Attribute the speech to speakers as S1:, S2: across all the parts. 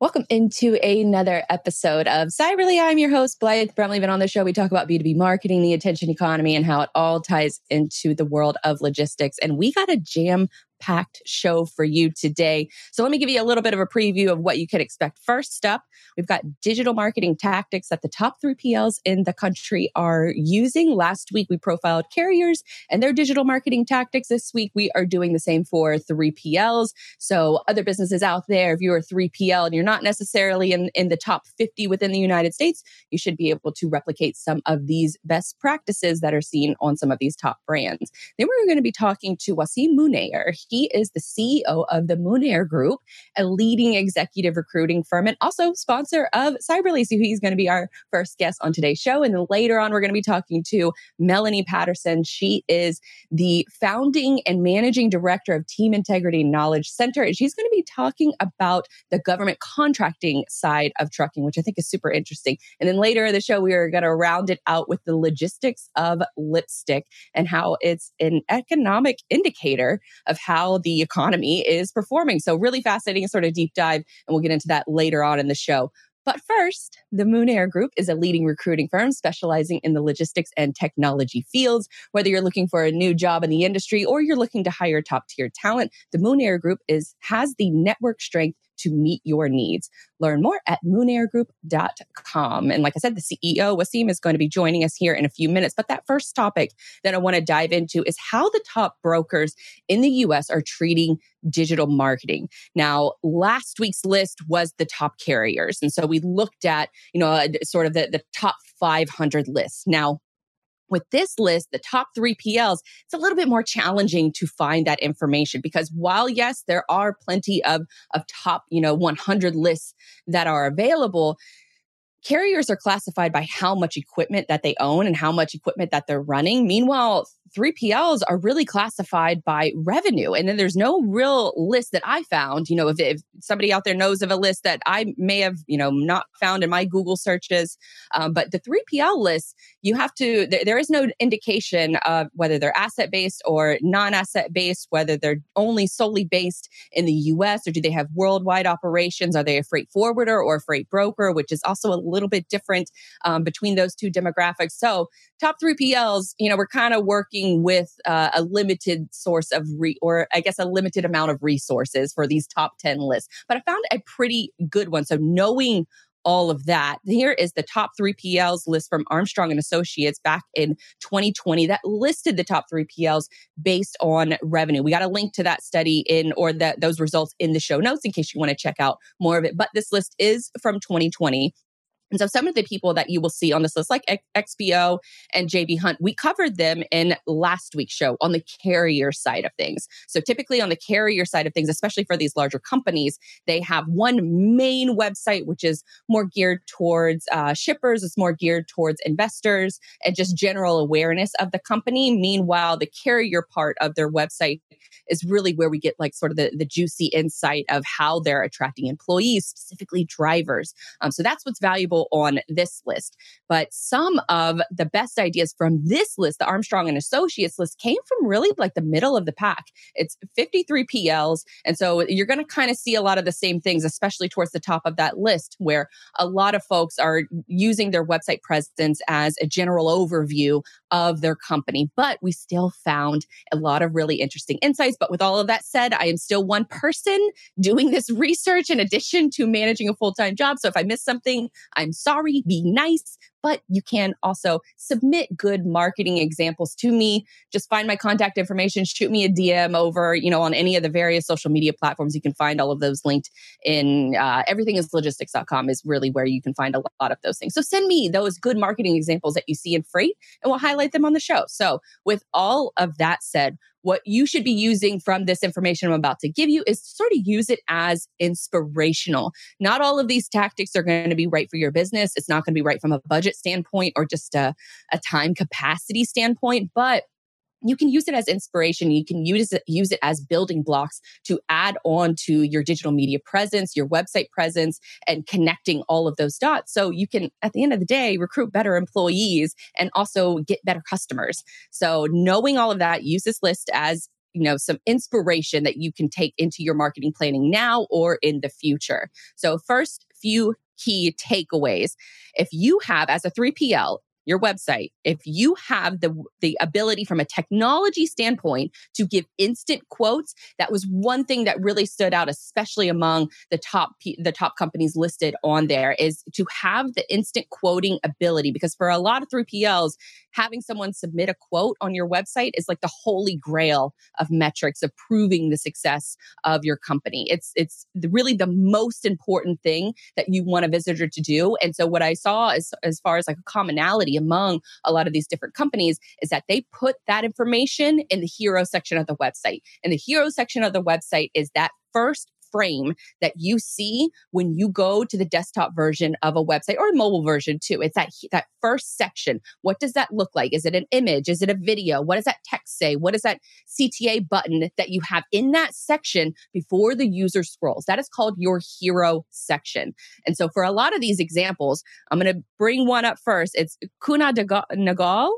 S1: Welcome into another episode of Cyberly. I'm your host, Blythe Brumleve. Been on the show. We talk about B2B marketing, the attention economy, and how it all ties into the world of logistics. And we got a jam packed show for you today. So let me give you a little bit of a preview of what you can expect. First up, we've got digital marketing tactics that the top 3PLs in the country are using. Last week we profiled carriers and their digital marketing tactics. This week we are doing the same for 3PLs. So other businesses out there, if you're a 3PL and you're not necessarily in, in the top 50 within the United States, you should be able to replicate some of these best practices that are seen on some of these top brands. Then we're going to be talking to Wasim Munayyer. He is the CEO of the Munayyer Group, a leading executive recruiting firm and also sponsor of Cyberly. So he's going to be our first guest on today's show. And then later on, we're going to be talking to Melanie Patterson. She is the founding and managing director of Team Integrity Knowledge Center. And she's going to be talking about the government contracting side of trucking, which I think is super interesting. And then later in the show, we are going to round it out with the logistics of lipstick and how it's an economic indicator of how how the economy is performing. So, really fascinating sort of deep dive. And we'll get into that later on in the show. But first, the Munayyer Group is a leading recruiting firm specializing in the logistics and technology fields. Whether you're looking for a new job in the industry or you're looking to hire top tier talent, the Munayyer Group is has the network strength to meet your needs. Learn more at munayyergroup.com. And like I said, the CEO, Wasim, is going to be joining us here in a few minutes. But that first topic that I want to dive into is how the top brokers in the US are treating digital marketing. Now, last week's list was the top carriers. And so we looked at, you know, uh, sort of the, the top 500 lists. Now, with this list, the top three PLs, it's a little bit more challenging to find that information because while yes, there are plenty of, of top, you know, 100 lists that are available, carriers are classified by how much equipment that they own and how much equipment that they're running. Meanwhile, 3PLs are really classified by revenue. And then there's no real list that I found. You know, if, if somebody out there knows of a list that I may have, you know, not found in my Google searches, um, but the 3PL list, you have to, th- there is no indication of whether they're asset based or non asset based, whether they're only solely based in the US or do they have worldwide operations? Are they a freight forwarder or a freight broker, which is also a little bit different um, between those two demographics. So, top 3PLs, you know, we're kind of working with uh, a limited source of re, or I guess a limited amount of resources for these top 10 lists. But I found a pretty good one. So knowing all of that. Here is the top 3PLs list from Armstrong and Associates back in 2020 that listed the top 3PLs based on revenue. We got a link to that study in or that those results in the show notes in case you want to check out more of it. But this list is from 2020. And so some of the people that you will see on this list, like XPO and JB Hunt, we covered them in last week's show on the carrier side of things. So typically on the carrier side of things, especially for these larger companies, they have one main website, which is more geared towards uh, shippers. It's more geared towards investors and just general awareness of the company. Meanwhile, the carrier part of their website is really where we get like sort of the, the juicy insight of how they're attracting employees, specifically drivers. Um, so that's what's valuable on this list. But some of the best ideas from this list, the Armstrong and Associates list, came from really like the middle of the pack. It's 53 PLs. And so you're going to kind of see a lot of the same things, especially towards the top of that list, where a lot of folks are using their website presence as a general overview of their company. But we still found a lot of really interesting insights. But with all of that said, I am still one person doing this research in addition to managing a full time job. So if I miss something, I'm sorry, be nice but you can also submit good marketing examples to me. Just find my contact information, shoot me a DM over, you know, on any of the various social media platforms. You can find all of those linked in uh, everythingislogistics.com is really where you can find a lot of those things. So send me those good marketing examples that you see in freight and we'll highlight them on the show. So with all of that said, what you should be using from this information I'm about to give you is sort of use it as inspirational. Not all of these tactics are going to be right for your business. It's not going to be right from a budget standpoint or just a, a time capacity standpoint, but you can use it as inspiration. You can use it, use it as building blocks to add on to your digital media presence, your website presence, and connecting all of those dots. So you can, at the end of the day, recruit better employees and also get better customers. So knowing all of that, use this list as you know some inspiration that you can take into your marketing planning now or in the future so first few key takeaways if you have as a 3pl your website, if you have the the ability from a technology standpoint to give instant quotes, that was one thing that really stood out, especially among the top the top companies listed on there, is to have the instant quoting ability. Because for a lot of 3PLs, having someone submit a quote on your website is like the holy grail of metrics of proving the success of your company. It's it's really the most important thing that you want a visitor to do. And so what I saw as as far as like a commonality among a lot of these different companies is that they put that information in the hero section of the website. And the hero section of the website is that first frame that you see when you go to the desktop version of a website or a mobile version too. It's that that first section. What does that look like? Is it an image? Is it a video? What does that text say? What is that CTA button that you have in that section before the user scrolls? That is called your hero section. And so for a lot of these examples, I'm going to bring one up first. It's Kuehne+Nagel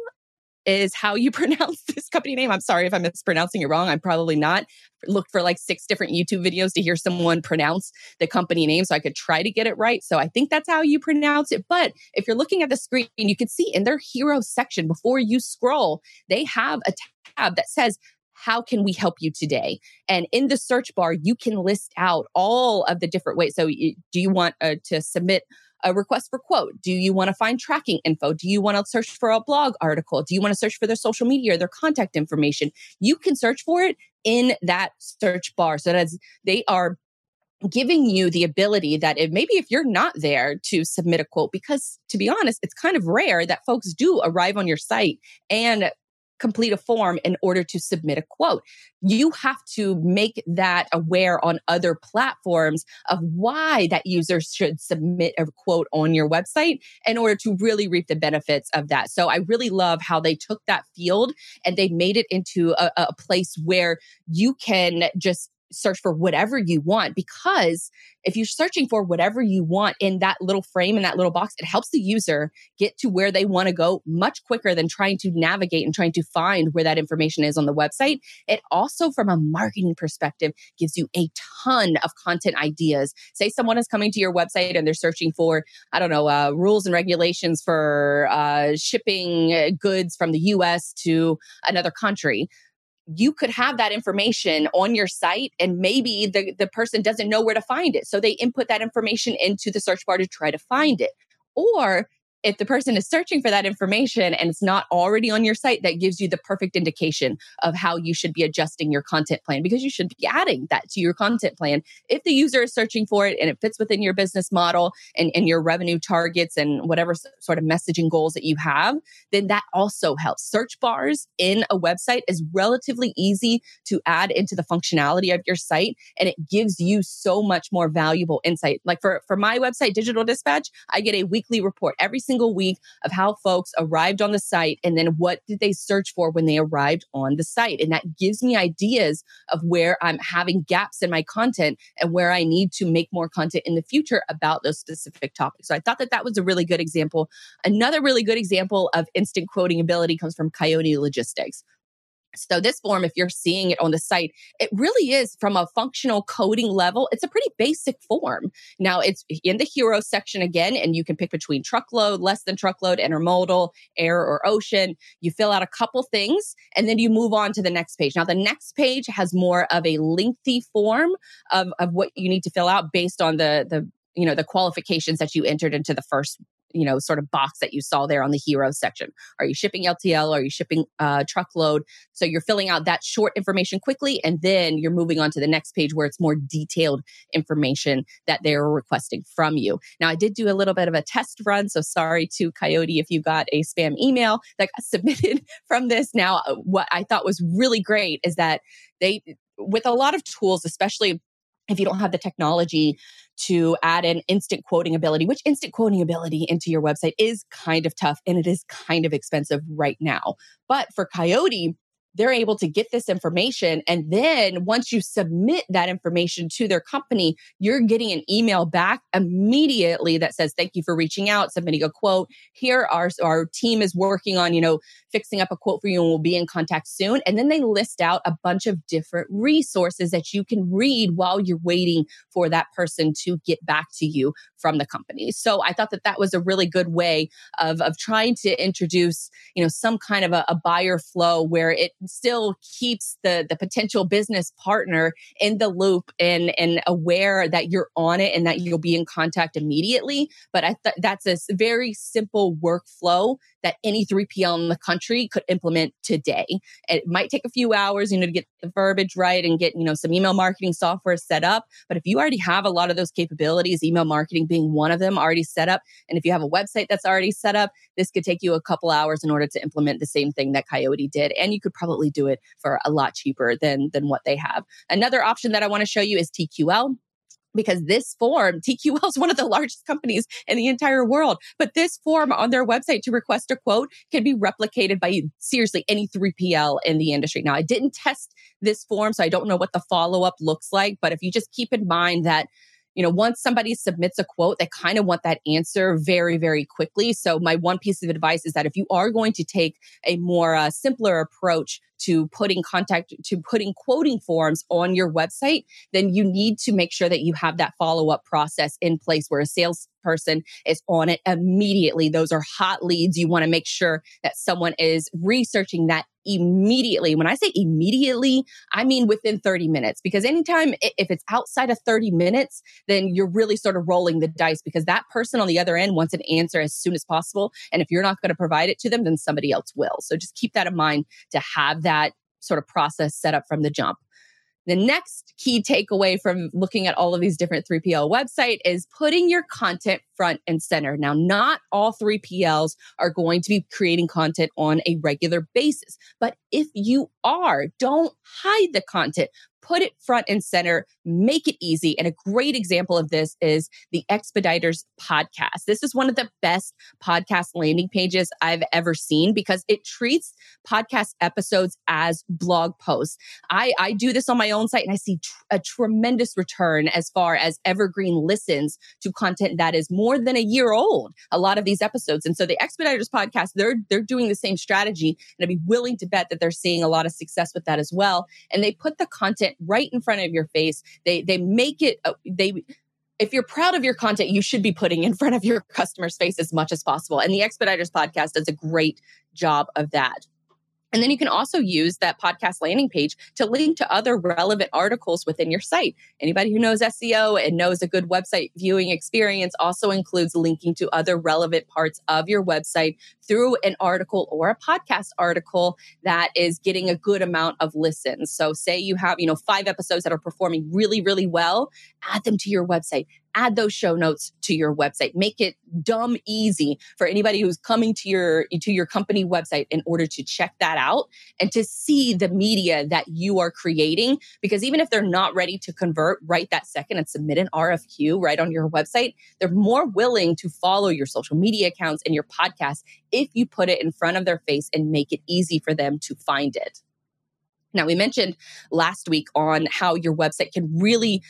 S1: is how you pronounce this company name. I'm sorry if I'm mispronouncing it wrong. I'm probably not. Looked for like six different YouTube videos to hear someone pronounce the company name so I could try to get it right. So I think that's how you pronounce it. But if you're looking at the screen, you can see in their hero section before you scroll, they have a tab that says how can we help you today? And in the search bar, you can list out all of the different ways. So, do you want uh, to submit a request for quote? Do you want to find tracking info? Do you want to search for a blog article? Do you want to search for their social media or their contact information? You can search for it in that search bar. So that they are giving you the ability that if maybe if you're not there to submit a quote because to be honest it's kind of rare that folks do arrive on your site and complete a form in order to submit a quote. You have to make that aware on other platforms of why that user should submit a quote on your website in order to really reap the benefits of that. So I really love how they took that field and they made it into a, a place where you can just search for whatever you want because if you're searching for whatever you want in that little frame in that little box it helps the user get to where they want to go much quicker than trying to navigate and trying to find where that information is on the website. It also from a marketing perspective gives you a ton of content ideas. Say someone is coming to your website and they're searching for i don't know uh, rules and regulations for uh, shipping goods from the us to another country you could have that information on your site and maybe the, the person doesn't know where to find it. So they input that information into the search bar to try to find it. Or if the person is searching for that information and it's not already on your site, that gives you the perfect indication of how you should be adjusting your content plan because you should be adding that to your content plan. If the user is searching for it and it fits within your business model and, and your revenue targets and whatever sort of messaging goals that you have, then that also helps. Search bars in a website is relatively easy to add into the functionality of your site and it gives you so much more valuable insight. Like for, for my website, Digital Dispatch, I get a weekly report every single single week of how folks arrived on the site and then what did they search for when they arrived on the site. And that gives me ideas of where I'm having gaps in my content and where I need to make more content in the future about those specific topics. So I thought that that was a really good example. Another really good example of instant quoting ability comes from Coyote Logistics. So this form, if you're seeing it on the site, it really is from a functional coding level. It's a pretty basic form. Now it's in the hero section again, and you can pick between truckload, less than truckload, intermodal, air or ocean. You fill out a couple things and then you move on to the next page. Now the next page has more of a lengthy form of, of what you need to fill out based on the, the, you know, the qualifications that you entered into the first you know sort of box that you saw there on the hero section. Are you shipping ltl are you shipping uh, truckload? So you're filling out that short information quickly and then you're moving on to the next page where it's more detailed information that they're requesting from you. Now i did do a little bit of a test run so sorry to coyote if you got a spam email that got submitted from this. Now uh, what i thought was really great is that they with a lot of tools especially if you don't have the technology to add an instant quoting ability, which instant quoting ability into your website is kind of tough and it is kind of expensive right now. But for Coyote, they're able to get this information. And then once you submit that information to their company, you're getting an email back immediately that says, thank you for reaching out, submitting a quote. Here our, our team is working on, you know, fixing up a quote for you and we'll be in contact soon. And then they list out a bunch of different resources that you can read while you're waiting for that person to get back to you from the company. So I thought that that was a really good way of, of trying to introduce, you know, some kind of a, a buyer flow where it still keeps the the potential business partner in the loop and and aware that you're on it and that you'll be in contact immediately. But I th- that's a very simple workflow that any 3PL in the country could implement today. It might take a few hours, you know, to get the verbiage right and get, you know, some email marketing software set up. But if you already have a lot of those capabilities, email marketing being one of them already set up, and if you have a website that's already set up, this could take you a couple hours in order to implement the same thing that Coyote did. And you could probably do it for a lot cheaper than, than what they have. Another option that I want to show you is TQL because this form, TQL is one of the largest companies in the entire world, but this form on their website to request a quote can be replicated by seriously any 3PL in the industry. Now, I didn't test this form, so I don't know what the follow up looks like, but if you just keep in mind that you know, once somebody submits a quote, they kind of want that answer very, very quickly. So my one piece of advice is that if you are going to take a more uh, simpler approach to putting contact to putting quoting forms on your website, then you need to make sure that you have that follow up process in place where a salesperson is on it immediately. Those are hot leads. You want to make sure that someone is researching that immediately. When I say immediately, I mean within 30 minutes because anytime if it's outside of 30 minutes, then you're really sort of rolling the dice because that person on the other end wants an answer as soon as possible. And if you're not going to provide it to them, then somebody else will. So just keep that in mind to have that sort of process set up from the jump. The next key takeaway from looking at all of these different 3PL website is putting your content front and center. Now, not all 3PLs are going to be creating content on a regular basis, but if you are, don't hide the content put it front and center, make it easy. And a great example of this is the Expeditors podcast. This is one of the best podcast landing pages I've ever seen because it treats podcast episodes as blog posts. I, I do this on my own site and I see tr- a tremendous return as far as evergreen listens to content that is more than a year old, a lot of these episodes. And so the Expeditors podcast, they're, they're doing the same strategy. And I'd be willing to bet that they're seeing a lot of success with that as well. And they put the content right in front of your face. They they make it uh, they if you're proud of your content, you should be putting in front of your customer's face as much as possible. And the Expeditors podcast does a great job of that. And then you can also use that podcast landing page to link to other relevant articles within your site. Anybody who knows SEO and knows a good website viewing experience also includes linking to other relevant parts of your website through an article or a podcast article that is getting a good amount of listens. So say you have, you know, five episodes that are performing really, really well, add them to your website add those show notes to your website. Make it dumb easy for anybody who's coming to your to your company website in order to check that out and to see the media that you are creating. Because even if they're not ready to convert right that second and submit an RFQ right on your website they're more willing to follow your social media accounts and your podcast if you put it in front of their face and make it easy for them to find it. Now we mentioned last week on how your website can really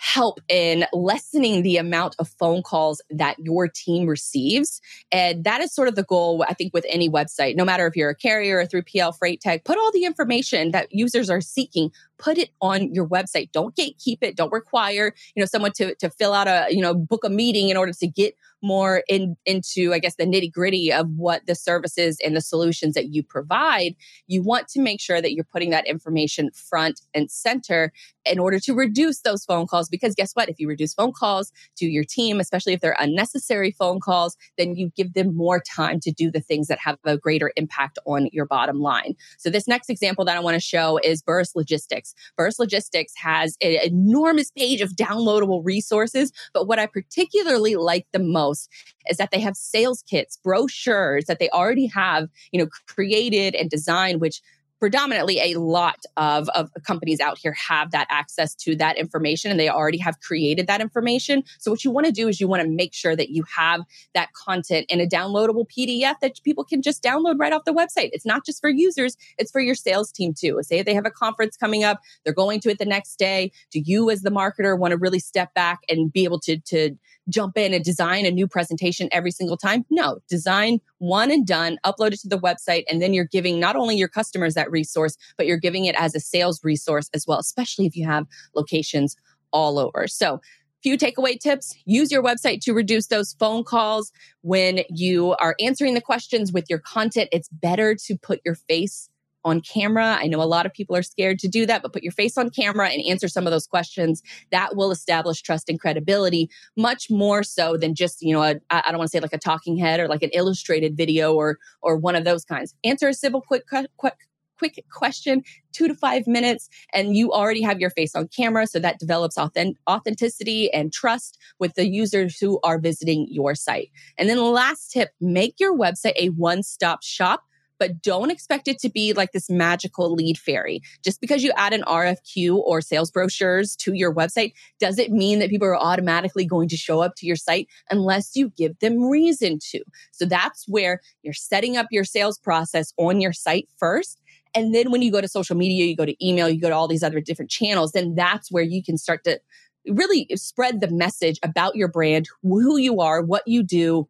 S1: help in lessening the amount of phone calls that your team receives. And that is sort of the goal, I think, with any website, no matter if you're a carrier or 3PL freight tech, put all the information that users are seeking put it on your website. Don't gatekeep it. Don't require, you know, someone to, to fill out a, you know, book a meeting in order to get more in, into, I guess, the nitty gritty of what the services and the solutions that you provide. You want to make sure that you're putting that information front and center in order to reduce those phone calls. Because guess what? If you reduce phone calls to your team, especially if they're unnecessary phone calls, then you give them more time to do the things that have a greater impact on your bottom line. So this next example that I want to show is Burris Logistics. Logistics. Logistics has an enormous page of downloadable resources. But what I particularly like the most is that they have sales kits, brochures that they already have, you know, created and designed, which predominantly a lot of, of companies out here have that access to that information and they already have created that information. So what you want to do is you want to make sure that you have that content in a downloadable PDF that people can just download right off the website. It's not just for users, it's for your sales team too. Say they have a conference coming up, they're going to it the next day. Do you as the marketer want to really step back and be able to, to jump in and design a new presentation every single time? No, design one and done, upload it to the website, and then you're giving not only your customers that resource, but you're giving it as a sales resource as well, especially if you have locations all over. So, few takeaway tips use your website to reduce those phone calls when you are answering the questions with your content it's better to put your face on camera. I know a lot of people are scared to do that, but put your face on camera and answer some of those questions. That will establish trust and credibility much more so than just, you know, I don't want to say like a talking head or like an illustrated video or or one of those kinds. Answer a simple quick quick quick question, two to five minutes, and you already have your face on camera. So that develops authentic- authenticity and trust with the users who are visiting your site. And then the last tip make your website a one stop shop but don't expect it to be like this magical lead fairy. Just because you add an RFQ or sales brochures to your website doesn't mean that people are automatically going to show up to your site unless you give them reason to. So that's where you're setting up your sales process on your site first. And then when you go to social media, you go to email, you go to all these other different channels, then that's where you can start to really spread the message about your brand, who you are, what you do,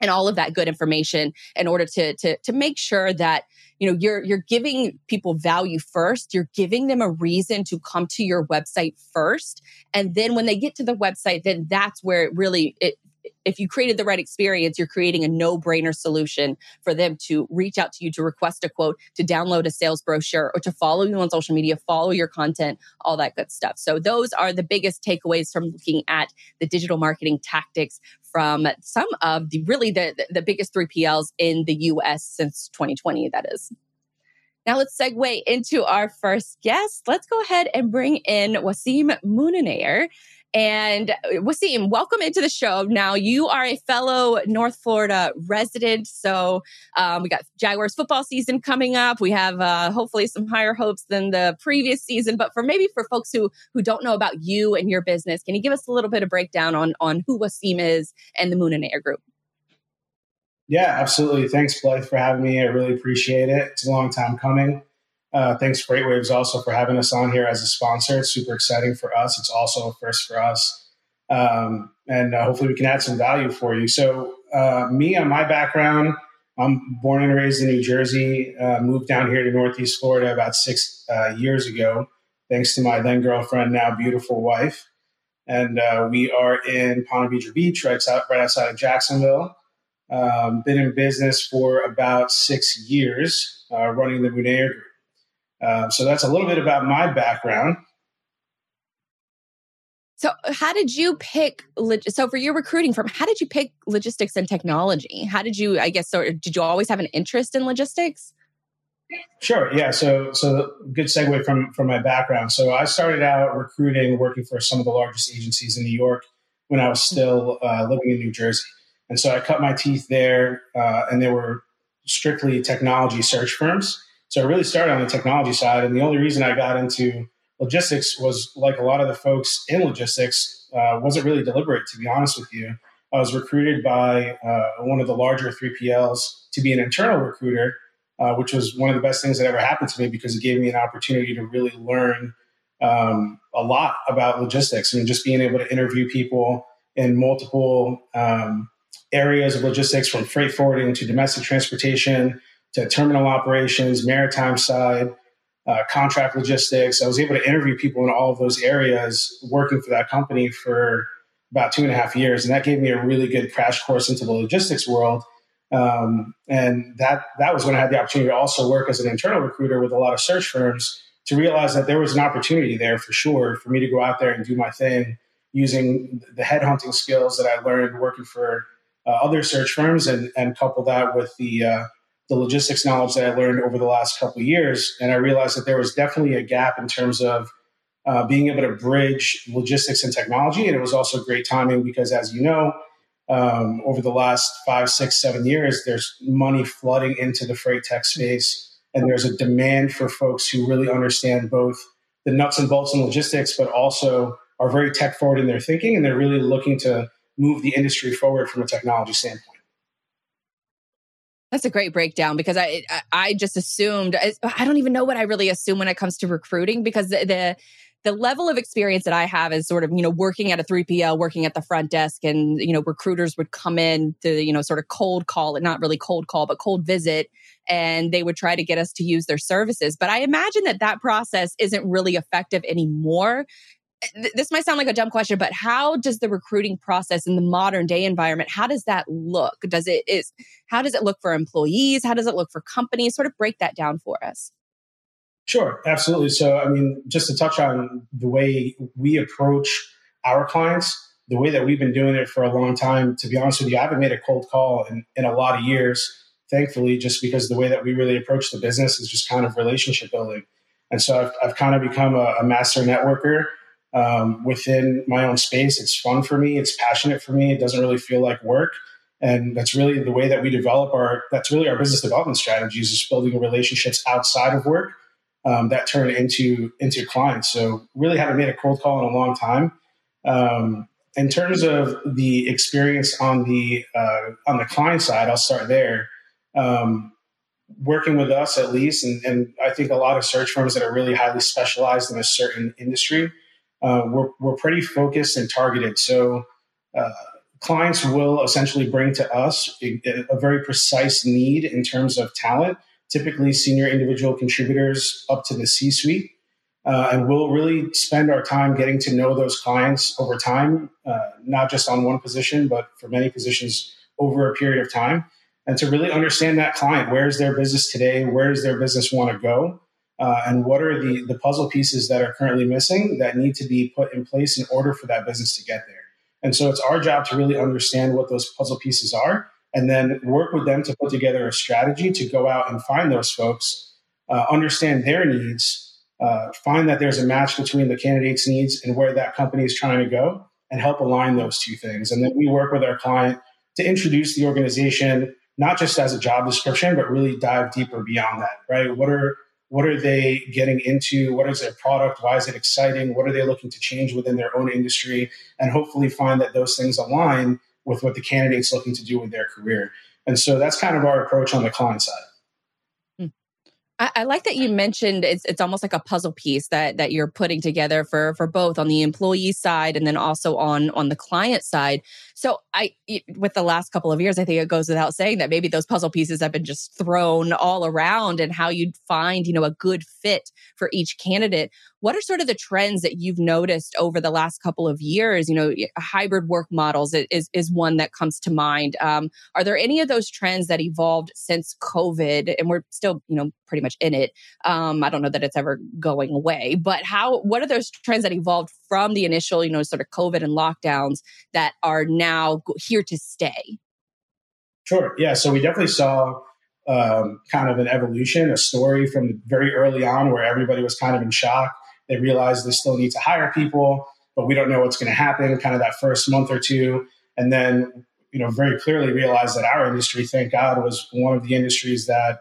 S1: and all of that good information in order to to to make sure that you know you're you're giving people value first. You're giving them a reason to come to your website first. And then when they get to the website then that's where it really it if you created the right experience, you're creating a no brainer solution for them to reach out to you to request a quote, to download a sales brochure, or to follow you on social media, follow your content, all that good stuff. So, those are the biggest takeaways from looking at the digital marketing tactics from some of the really the, the biggest 3PLs in the US since 2020, that is. Now let's segue into our first guest. Let's go ahead and bring in Wasim Munayyer. And uh, Wasim, welcome into the show. Now, you are a fellow North Florida resident. So um, we got Jaguars football season coming up. We have uh, hopefully some higher hopes than the previous season. But for maybe for folks who who don't know about you and your business, can you give us a little bit of breakdown on on who Wasim is and the Munayyer Group?
S2: Yeah, absolutely. Thanks, Blythe, for having me. I really appreciate it. It's a long time coming. Uh, thanks, FreightWaves, also for having us on here as a sponsor. It's super exciting for us. It's also a first for us. Um, and uh, hopefully we can add some value for you. So, uh, me, on my background, I'm born and raised in New Jersey, uh, moved down here to Northeast Florida about six uh, years ago, thanks to my then girlfriend, now beautiful wife. And we are in Ponte Vedra Beach, right, out, right outside of Jacksonville. Um, been in business for about six years, running the Munayyer Group. Um, so that's a little bit about my background.
S1: So, how did you pick? So, for your recruiting firm, how did you pick logistics and technology? How did you, I guess, or did you always have an interest in logistics?
S2: Sure. Yeah. So, so good segue from from my background. So, I started out recruiting, working for some of the largest agencies in New York when I was still uh, living in New Jersey, and so I cut my teeth there, uh, and they were strictly technology search firms. So I really started on the technology side. And the only reason I got into logistics was like a lot of the folks in logistics, uh, wasn't really deliberate, to be honest with you. I was recruited by uh, one of the larger 3PLs to be an internal recruiter, uh, which was one of the best things that ever happened to me because it gave me an opportunity to really learn um, a lot about logistics and just being able to interview people in multiple um, areas of logistics from freight forwarding to domestic transportation to terminal operations, maritime side, uh, contract logistics. I was able to interview people in all of those areas working for that company for about two and a half years. And that gave me a really good crash course into the logistics world. Um, and that, that was when I had the opportunity to also work as an internal recruiter with a lot of search firms to realize that there was an opportunity there for sure for me to go out there and do my thing using the headhunting skills that I learned working for uh, other search firms and, and couple that with the, uh, the logistics knowledge that I learned over the last couple years, and I realized that there was definitely a gap in terms of uh, being able to bridge logistics and technology. And it was also great timing because, as you know, um, over the last five, six, seven years, there's money flooding into the freight tech space. and there's a demand for folks who really understand both the nuts and bolts and logistics, but also are very tech forward in their thinking, and they're really looking to move the industry forward from a technology standpoint.
S1: That's a great breakdown because I I just assumed I don't even know what I really assume when it comes to recruiting because the, the the level of experience that I have is sort of, you know, working at a 3PL, working at the front desk, and, you know, recruiters would come in to, you know, sort of cold call it, not really cold call, but cold visit, and they would try to get us to use their services. But I imagine that that process isn't really effective anymore. This might sound like a dumb question, but how does the recruiting process in the modern day environment, how does that look? Does it is how does it look for employees? How does it look for companies? Sort of break that down for us.
S2: Sure, absolutely. So, I mean, just to touch on the way we approach our clients, the way that we've been doing it for a long time, to be honest with you, I haven't made a cold call in, in a lot of years, thankfully, just because the way that we really approach the business is just kind of relationship building. And so I've, I've kind of become a, a master networker um, within my own space. It's fun for me, it's passionate for me, it doesn't really feel like work. And that's really the way that we develop our, that's really our business development strategies is building relationships outside of work um, that turn into into clients. So really haven't made a cold call in a long time. Um, in terms of the experience on the uh, on the client side, I'll start there. Um, working with us at least, and, and, I think a lot of search firms that are really highly specialized in a certain industry, uh, we're, we're pretty focused and targeted. So uh, clients will essentially bring to us a, a, very precise need in terms of talent typically senior individual contributors up to the C suite. Uh, and we'll really spend our time getting to know those clients over time, uh, not just on one position, but for many positions over a period of time. And to really understand that client, where's their business today? Where does their business want to go? Uh, and what are the, the puzzle pieces that are currently missing that need to be put in place in order for that business to get there? And so it's our job to really understand what those puzzle pieces are and then work with them to put together a strategy to go out and find those folks, uh, understand their needs, uh, find that there's a match between the candidate's needs and where that company is trying to go, and help align those two things. And then we work with our client to introduce the organization not just as a job description, but really dive deeper beyond that. Right? What are what are they getting into? What is their product? Why is it exciting? What are they looking to change within their own industry? And hopefully find that those things align with what the candidate's looking to do with their career. And so that's kind of our approach on the client side.
S1: I, I, like that you mentioned it's it's almost like a puzzle piece that that you're putting together for for both on the employee side and then also on on the client side. So I with the last couple of years, I think it goes without saying that maybe those puzzle pieces have been just thrown all around and how you'd find, you know, a good fit for each candidate. What are sort of the trends that you've noticed over the last couple of years? You know, hybrid work models is is one that comes to mind. Um, are there any of those trends that evolved since COVID? And we're still, you know, pretty much in it. Um, I don't know that it's ever going away, but how? What are those trends that evolved from the initial, you know, sort of COVID and lockdowns that are now here to stay?
S2: Sure. Yeah. So we definitely saw um, kind of an evolution, a story from very early on where everybody was kind of in shock. They realized they still need to hire people, but we don't know what's going to happen. Kind of that first month or two, and then you know very clearly realized that our industry, thank God, was one of the industries that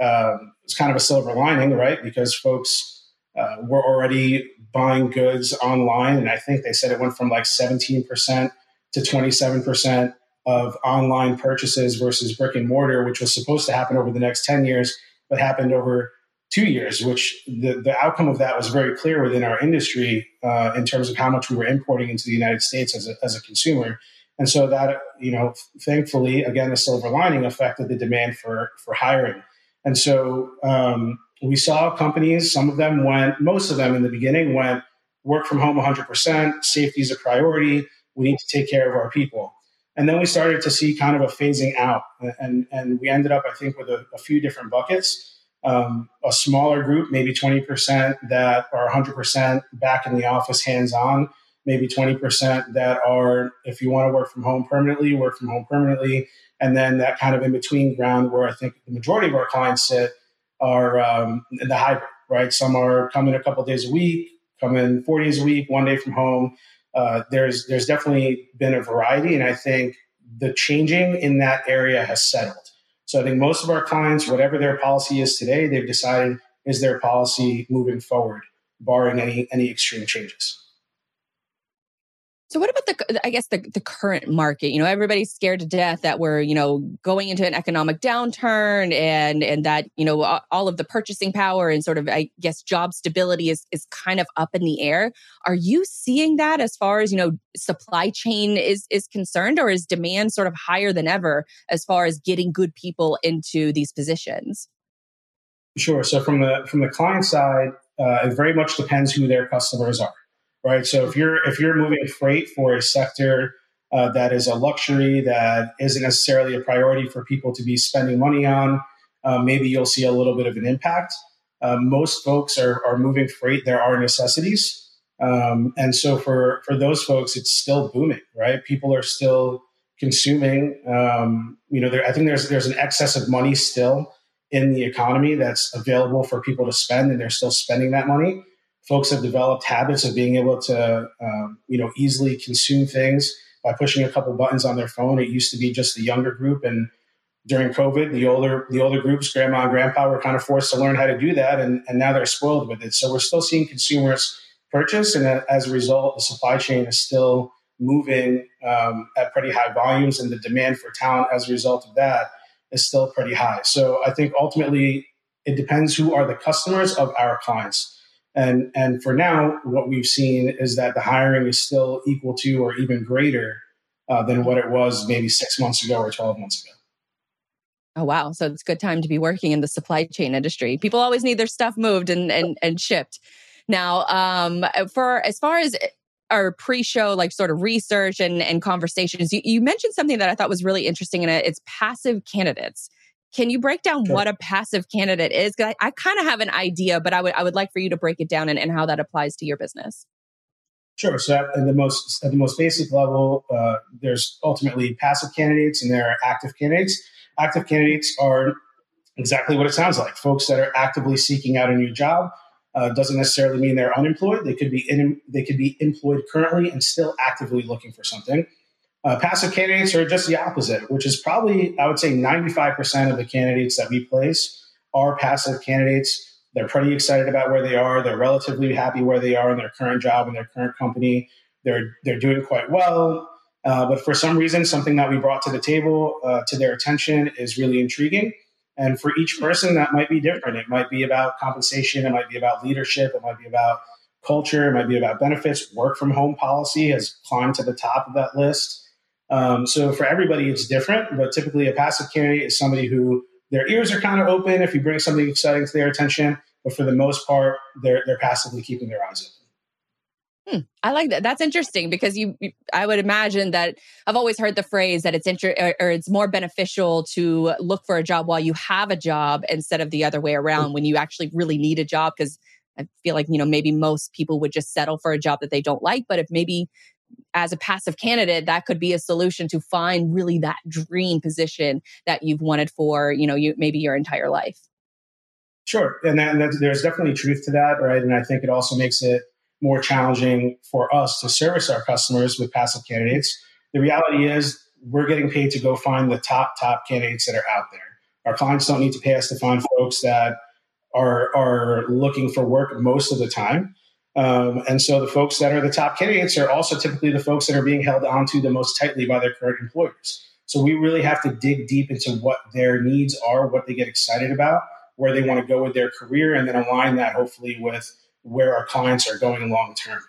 S2: um, was kind of a silver lining, right? Because folks uh, were already buying goods online, and I think they said it went from like seventeen percent to twenty seven percent of online purchases versus brick and mortar, which was supposed to happen over the next 10 years, but happened over two years, which the, the outcome of that was very clear within our industry uh, in terms of how much we were importing into the United States as a, as a consumer. And so that, you know, thankfully, again, the silver lining affected the demand for, for hiring. And so um, we saw companies, some of them went, most of them in the beginning went work from home 100%, safety is a priority, we need to take care of our people. And then we started to see kind of a phasing out. And, and we ended up, I think, with a, a few different buckets. Um, a smaller group, maybe 20% that are 100% back in the office hands on, maybe 20% that are, if you want to work from home permanently, work from home permanently. And then that kind of in between ground where I think the majority of our clients sit are um, in the hybrid, right? Some are coming a couple days a week, coming four days a week, one day from home uh, there's there's definitely been a variety, and I think the changing in that area has settled. So I think most of our clients, whatever their policy is today, they've decided is their policy moving forward, barring any any extreme changes.
S1: So what about the I guess the the current market? You know, everybody's scared to death that we're, you know, going into an economic downturn and and that, you know, all of the purchasing power and sort of I guess job stability is is kind of up in the air. Are you seeing that as far as, you know, supply chain is is concerned or is demand sort of higher than ever as far as getting good people into these positions?
S2: Sure. So from the from the client side, uh, it very much depends who their customers are right? So if you're if you're moving freight for a sector uh, that is a luxury that isn't necessarily a priority for people to be spending money on, uh, maybe you'll see a little bit of an impact. Uh, most folks are, are moving freight; there are necessities, um, and so for for those folks, it's still booming, right? People are still consuming. Um, you know, there, I think there's there's an excess of money still in the economy that's available for people to spend, and they're still spending that money folks have developed habits of being able to um, you know easily consume things by pushing a couple buttons on their phone. It used to be just the younger group and during covid the older the older groups grandma and grandpa were kind of forced to learn how to do that and, and now they're spoiled with it. So we're still seeing consumers purchase and as a result the supply chain is still moving um, at pretty high volumes and the demand for talent as a result of that is still pretty high. So i think ultimately it depends who are the customers of our clients and, and for now, what we've seen is that the hiring is still equal to or even greater uh, than what it was maybe six months ago or 12 months ago.
S1: Oh wow! So it's a good time to be working in the supply chain industry. People always need their stuff moved and and, and shipped. Now, um, for as far as our pre-show like sort of research and, and conversations, you, you mentioned something that I thought was really interesting, and it's passive candidates. Can you break down sure. what a passive candidate is? Because I, I kind of have an idea, but I would I would like for you to break it down and, and how that applies to your business.
S2: Sure. So at, the most at the most basic level, uh, there's ultimately passive candidates and there are active candidates. Active candidates are exactly what it sounds like: folks that are actively seeking out a new job. Uh, doesn't necessarily mean they're unemployed. They could be in, they could be employed currently and still actively looking for something. Uh, passive candidates are just the opposite, which is probably, I would say, 95% of the candidates that we place are passive candidates. They're pretty excited about where they are. They're relatively happy where they are in their current job and their current company. They're they're doing quite well, uh, but for some reason, something that we brought to the table uh, to their attention is really intriguing. And for each person, that might be different. It might be about compensation. It might be about leadership. It might be about culture. It might be about benefits. Work from home policy has climbed to the top of that list. Um, so for everybody, it's different, but typically a passive candidate is somebody who their ears are kind of open if you bring something exciting to their attention, but for the most part, they're they're passively keeping their eyes open.
S1: Hmm, I like that. That's interesting because you, I would imagine that I've always heard the phrase that it's inter, or, or, it's more beneficial to look for a job while you have a job instead of the other way around when you actually really need a job. Because I feel like, you know, maybe most people would just settle for a job that they don't like. But if maybe as a passive candidate that could be a solution to find really that dream position that you've wanted for you know you maybe your entire life.
S2: Sure and, that, and that, there's definitely truth to that right? And i think it also makes it more challenging for us to service our customers with passive candidates. The reality is we're getting paid to go find the top top candidates that are out there. Our clients don't need to pay us to find folks that are are looking for work most of the time um, and so the folks that are the top candidates are also typically the folks that are being held onto the most tightly by their current employers. So we really have to dig deep into what their needs are, what they get excited about, where they want to go with their career, and then align that hopefully with where our clients are going long term.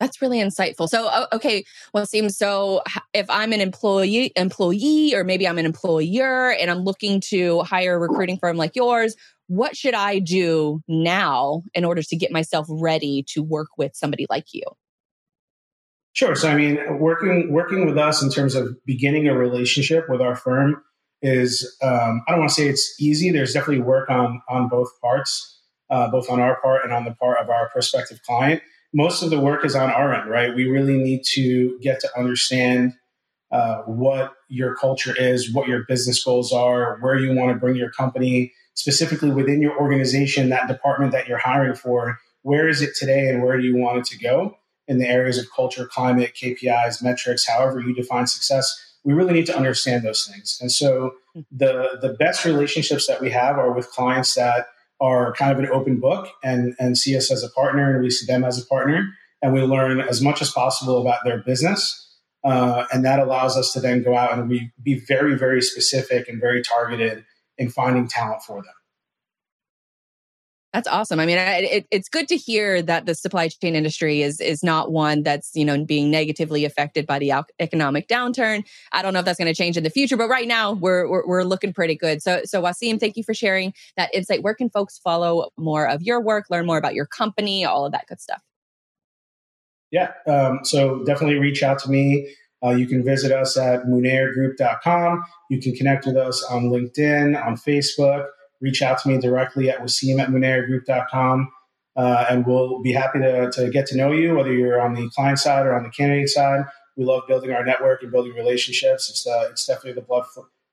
S1: That's really insightful. So, okay, well, it seems so. If I'm an employee, employee, or maybe I'm an employer, and I'm looking to hire a recruiting firm like yours, what should I do now in order to get myself ready to work with somebody like you?
S2: Sure. So I mean, working working with us in terms of beginning a relationship with our firm is um, I don't want to say it's easy. There's definitely work on on both parts, uh, both on our part and on the part of our prospective client. Most of the work is on our end, right? We really need to get to understand uh, what your culture is, what your business goals are, where you want to bring your company specifically within your organization, that department that you're hiring for, where is it today and where do you want it to go in the areas of culture, climate, KPIs, metrics, however you define success. we really need to understand those things. And so the the best relationships that we have are with clients that are kind of an open book and and see us as a partner and we see them as a partner and we learn as much as possible about their business. Uh, and that allows us to then go out and we be very, very specific and very targeted in finding talent for them.
S1: That's awesome. I mean, it, it's good to hear that the supply chain industry is is not one that's you know being negatively affected by the economic downturn. I don't know if that's going to change in the future, but right now we're, we're, we're looking pretty good. So so Wasim, thank you for sharing that insight. Where can folks follow more of your work, learn more about your company, all of that good stuff?
S2: Yeah, um, so definitely reach out to me. Uh, you can visit us at munayyergroup.com. You can connect with us on LinkedIn, on Facebook reach out to me directly at wasim at munayyergroup.com. Uh, and we'll be happy to, to get to know you, whether you're on the client side or on the candidate side. We love building our network and building relationships. It's, uh, it's definitely the blood,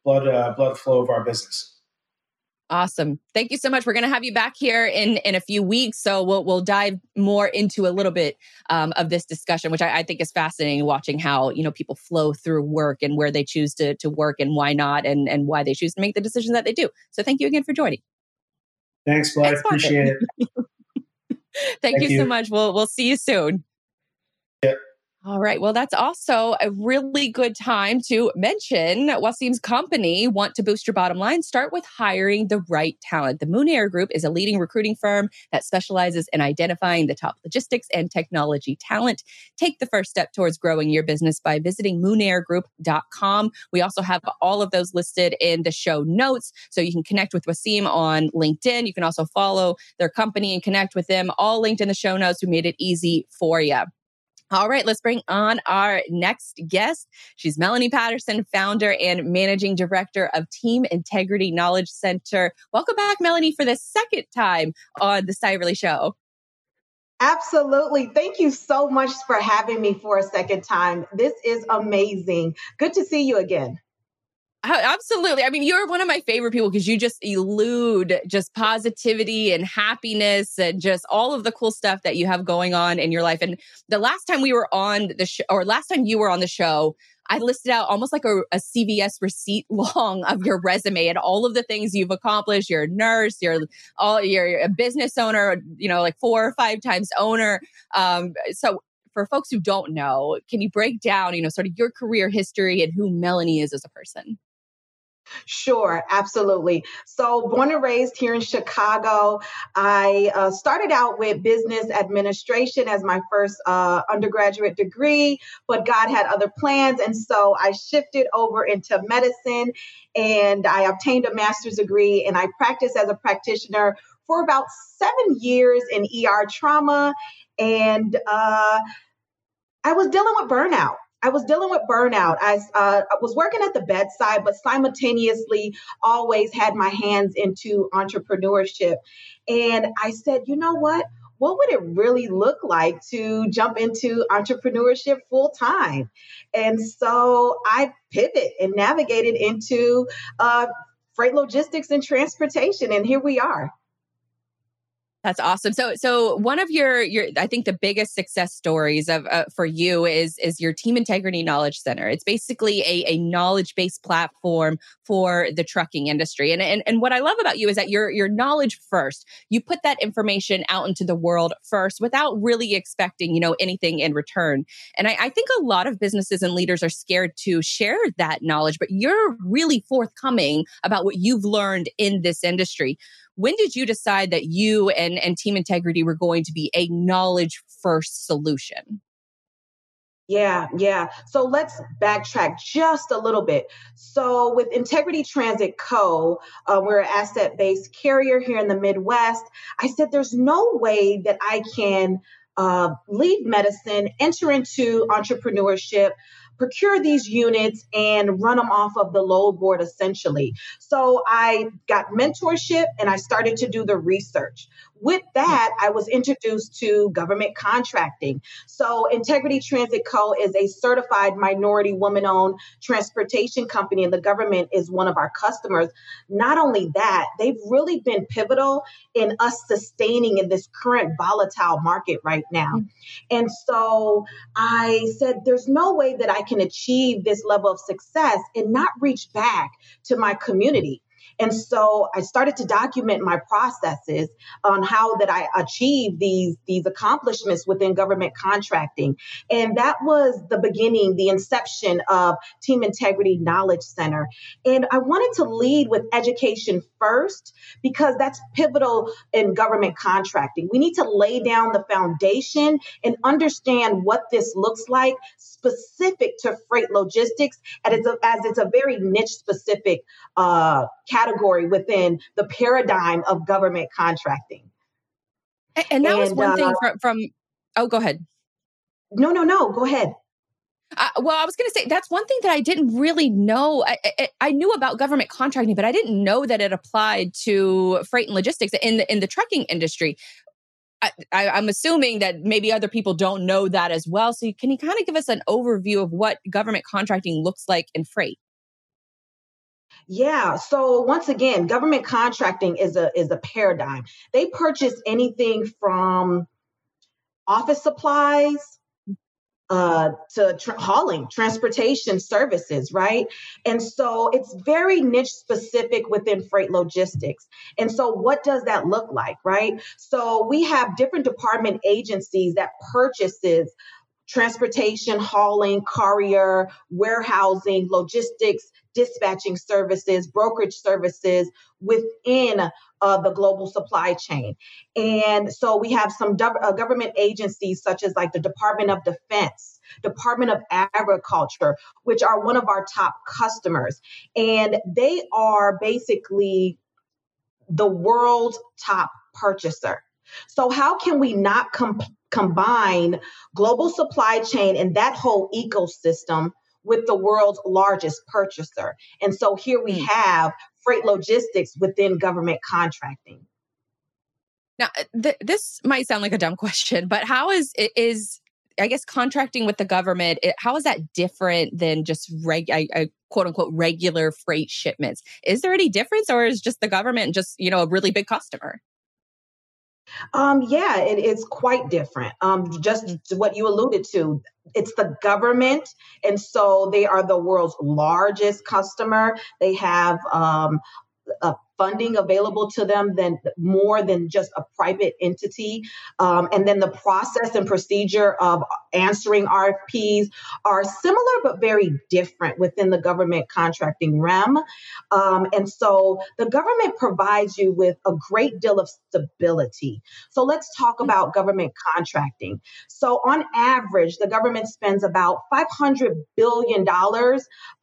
S2: blood, uh, blood flow of our business.
S1: Awesome. Thank you so much. We're going to have you back here in in a few weeks, so we'll we'll dive more into a little bit um, of this discussion, which I, I, think is fascinating. Watching how you know people flow through work and where they choose to to work and why not, and and why they choose to make the decisions that they do. So thank you again for joining.
S2: Thanks, Blythe. Appreciate it.
S1: thank, thank you, you so much. We'll we'll see you soon. All right. Well, that's also a really good time to mention Wasim's company want to boost your bottom line. Start with hiring the right talent. The Munayyer Group is a leading recruiting firm that specializes in identifying the top logistics and technology talent. Take the first step towards growing your business by visiting munayyergroup.com. We also have all of those listed in the show notes. So you can connect with Wasim on LinkedIn. You can also follow their company and connect with them, all linked in the show notes. We made it easy for you. All right, let's bring on our next guest. She's Melanie Patterson, founder and managing director of Team Integrity Knowledge Center. Welcome back, Melanie, for the second time on the Cyberly Show.
S3: Absolutely. Thank you so much for having me for a second time. This is amazing. Good to see you again.
S1: Absolutely. I mean, you're one of my favorite people because you just elude just positivity and happiness and just all of the cool stuff that you have going on in your life. And the last time we were on the show, or last time you were on the show, I listed out almost like a, a, CVS receipt long of your resume and all of the things you've accomplished. You're a nurse, you're all you're a business owner, you know, like four or five times owner. Um, so for folks who don't know, can you break down, you know, sort of your career history and who Melanie is as a person?
S3: Sure, absolutely. So, born and raised here in Chicago, I uh, started out with business administration as my first uh, undergraduate degree, but God had other plans. And so I shifted over into medicine and I obtained a master's degree and I practiced as a practitioner for about seven years in ER trauma. And uh, I was dealing with burnout. I was dealing with burnout. I, uh, was working at the bedside, but simultaneously always had my hands into entrepreneurship. And I said, you know what? What would it really look like to jump into entrepreneurship full time? And so I pivot and navigated into uh, freight logistics and transportation. And here we are.
S1: That's awesome. So, so one of your your I think the biggest success stories of uh, for you is is your Team Integrity Knowledge Center. It's basically a, a knowledge based platform for the trucking industry. And, and and what I love about you is that you're you're knowledge first. You put that information out into the world first without really expecting you know anything in return. And I, I think a lot of businesses and leaders are scared to share that knowledge, but you're really forthcoming about what you've learned in this industry when did you decide that you and, and Team Integrity were going to be a knowledge first solution?
S3: Yeah, yeah. So let's backtrack just a little bit. So, with Integrity Transit Co., uh, we're an asset based carrier here in the Midwest. I said, there's no way that I can uh, leave medicine, enter into entrepreneurship, procure these units and run them off of the load board essentially. So I got mentorship and I started to do the research. With that, I was introduced to government contracting. So, Integrity Transit Co. is a certified minority woman owned transportation company, and the government is one of our customers. Not only that, they've really been pivotal in us sustaining in this current volatile market right now. Mm-hmm. And so I said, there's no way that I can achieve this level of success and not reach back to my community. And so I started to document my processes on how that I achieve these, these accomplishments within government contracting. And that was the beginning, the inception of Team Integrity Knowledge Center. And I wanted to lead with education first because that's pivotal in government contracting. We need to lay down the foundation and understand what this looks like specific to freight logistics as it's a, as it's a very niche specific uh, category within the paradigm of government contracting.
S1: And, and that and, was one uh, thing from, from, oh, go ahead.
S3: No, no, no, go ahead.
S1: Well, I was going to say that's one thing that I didn't really know. I, I, I, knew about government contracting, but I didn't know that it applied to freight and logistics in the in the trucking industry. I, am assuming that maybe other people don't know that as well. So, can you kind of give us an overview of what government contracting looks like in freight?
S3: Yeah. So once again, government contracting is a is a paradigm. They purchase anything from office supplies uh, to tra- hauling, transportation services, right? And so it's very niche specific within freight logistics. And so what does that look like, right? So we have different department agencies that purchases transportation, hauling, courier, warehousing, logistics, dispatching services, brokerage services within uh, the global supply chain. And so we have some do- uh, government agencies such as like the Department of Defense, Department of Agriculture, which are one of our top customers. And they are basically the world's top purchaser. So, how can we not com- combine global supply chain and that whole ecosystem with the world's largest purchaser. And so here we hmm. have freight logistics within government contracting.
S1: Now, uh, th- this might sound like a dumb question, but how is is I guess contracting with the government? It, how is that different than just reg, I, I, quote unquote regular freight shipments? Is there any difference, or is just the government just you know a really big customer?
S3: Um, yeah, it is quite different. Um, just mm. what you alluded to, it's the government, and so they are the world's largest customer. They have um, a funding available to them than more than just a private entity. Um, and then the process and procedure of answering RFPs are similar but very different within the government contracting realm. Um, and so the government provides you with a great deal of stability. So let's talk mm-hmm. about government contracting. So on average, the government spends about $500 billion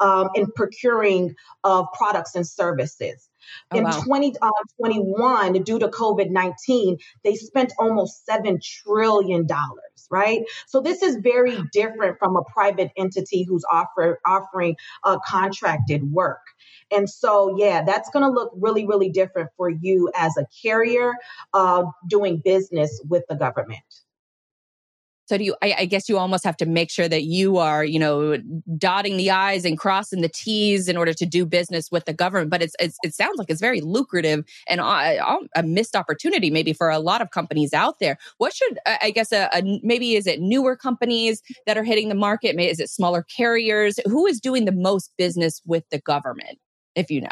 S3: um, in procuring of products and services. Oh, in wow. 2021, uh, due to COVID 19, they spent almost $7 trillion, right? So this is very different from a private entity who's offer, offering uh, contracted work. And so, yeah, that's going to look really, really different for you as a carrier uh, doing business with the government.
S1: So do you, I, I, guess you almost have to make sure that you are, you know, dotting the I's and crossing the T's in order to do business with the government. But it's, it's it sounds like it's very lucrative and uh, a, a, missed opportunity maybe for a lot of companies out there. What should, I guess, a, a, maybe is it newer companies that are hitting the market? Is it smaller carriers? Who is doing the most business with the government, if you know?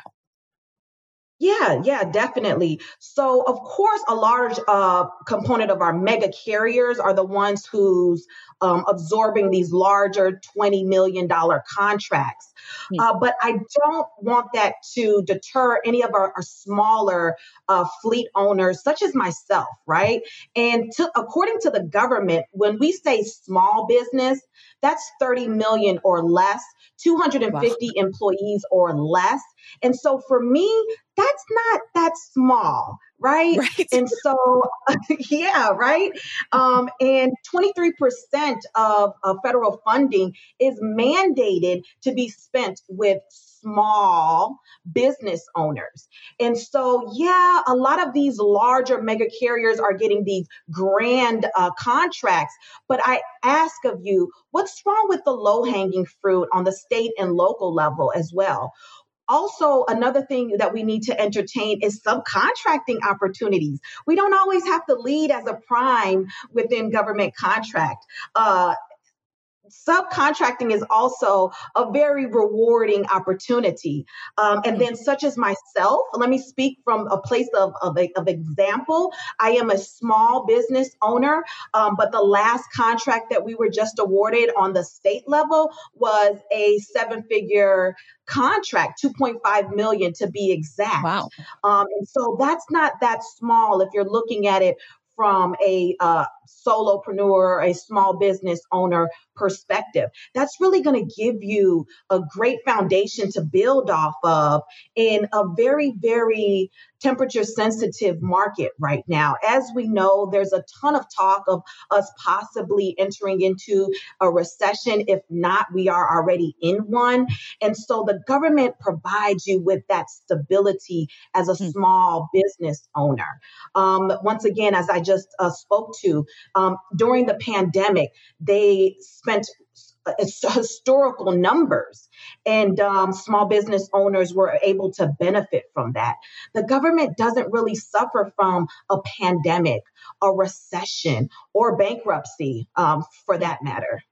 S3: Yeah, yeah, definitely. So, of course, a large uh, component of our mega carriers are the ones who's um, absorbing these larger $20 million contracts. Mm-hmm. Uh, but I don't want that to deter any of our, our smaller uh, fleet owners, such as myself, right? And to, according to the government, when we say small business, that's 30 million or less, 250 wow. employees or less. And so for me, that's not that small, right? right. And so, yeah, right. Um, and 23% of, of federal funding is mandated to be spent with small business owners. And so, yeah, a lot of these larger mega carriers are getting these grand uh, contracts. But I ask of you, what's wrong with the low hanging fruit on the state and local level as well? Also another thing that we need to entertain is subcontracting opportunities. We don't always have to lead as a prime within government contract. Uh, subcontracting is also a very rewarding opportunity. Um, and then, such as myself, let me speak from a place of, of, of example. I am a small business owner, um, but the last contract that we were just awarded on the state level was a seven figure contract 2.5 million to be exact
S1: wow
S3: um, and so that's not that small if you're looking at it from a uh, solopreneur, a small business owner perspective. That's really going to give you a great foundation to build off of in a very, very temperature sensitive market right now. As we know, there's a ton of talk of us possibly entering into a recession. If not, we are already in one. And so the government provides you with that stability as a hmm. small business owner. Um, once again, as I just uh, spoke to, um, during the pandemic, they spent historical numbers and um, small business owners were able to benefit from that. The government doesn't really suffer from a pandemic a recession or bankruptcy um, for that matter